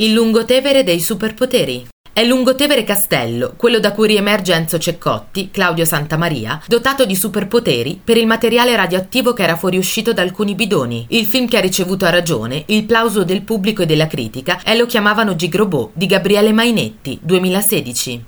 Il Lungotevere dei superpoteri. È Lungotevere Castello, quello da cui riemerge Enzo Ceccotti, Claudio Santamaria, dotato di superpoteri per il materiale radioattivo che era fuoriuscito da alcuni bidoni. Il film che ha ricevuto a ragione il plauso del pubblico e della critica è Lo chiamavano Gigrobò di Gabriele Mainetti, 2016.